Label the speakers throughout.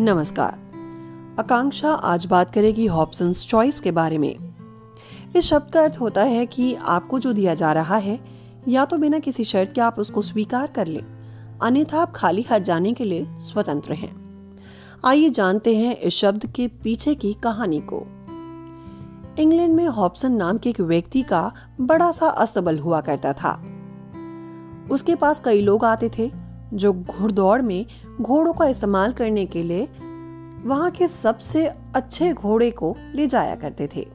Speaker 1: नमस्कार। आकांक्षा आज बात करेगी हॉब्सन्स चॉइस के बारे में। इस शब्द का अर्थ होता है कि आपको जो दिया जा रहा है, या तो बिना किसी शर्त के आप उसको स्वीकार कर लें, अन्यथा आप खाली हाथ जाने के लिए स्वतंत्र हैं। आइए जानते हैं इस शब्द के पीछे की कहानी को। इंग्लैंड में हॉब्सन नाम के एक व्यक्ति का बड़ा सा अस्तबल हुआ करता था। उसके पास कई लोग आते थे जो घुड़दौड़ में घोड़ों का इस्तेमाल करने के लिए वहाँ के सबसे अच्छे घोड़े को ले जाया करते थे।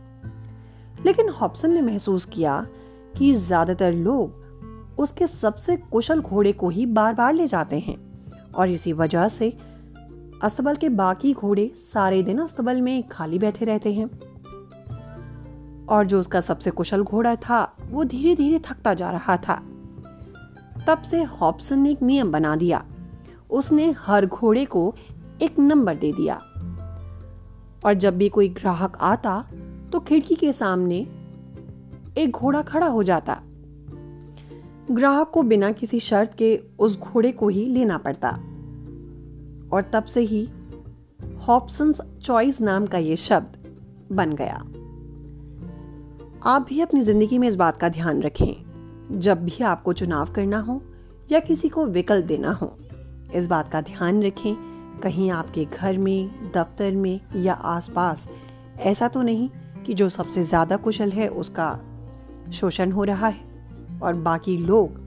Speaker 1: लेकिन हॉब्सन ने महसूस किया कि ज़्यादातर लोग उसके सबसे कुशल घोड़े को ही बार बार ले जाते हैं और इसी वजह से अस्तबल के बाकी घोड़े सारे दिन अस्तबल में खाली बैठे रहते हैं। और जो उसका सबसे कुशल घोड़ा था, वो धीरे धीरे थकता जा रहा था। तब से हॉब्सन ने एक नियम बना दिया। उसने हर घोड़े को एक नंबर दे दिया। और जब भी कोई ग्राहक आता तो खिड़की के सामने एक घोड़ा खड़ा हो जाता। ग्राहक को बिना किसी शर्त के उस घोड़े को ही लेना पड़ता। और तब से ही हॉब्सन्स चॉइस नाम का यह शब्द बन गया। आप भी अपनी ज़िंदगी में इस बात का ध्यान रखें। जब भी आपको चुनाव करना हो या किसी को विकल्प देना हो, इस बात का ध्यान रखें, कहीं आपके घर में, दफ्तर में या आसपास, ऐसा तो नहीं कि जो सबसे ज़्यादा कुशल है उसका शोषण हो रहा है और बाकी लोग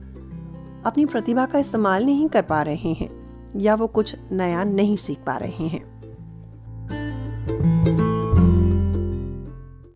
Speaker 1: अपनी प्रतिभा का इस्तेमाल नहीं कर पा रहे हैं या वो कुछ नया नहीं सीख पा रहे हैं।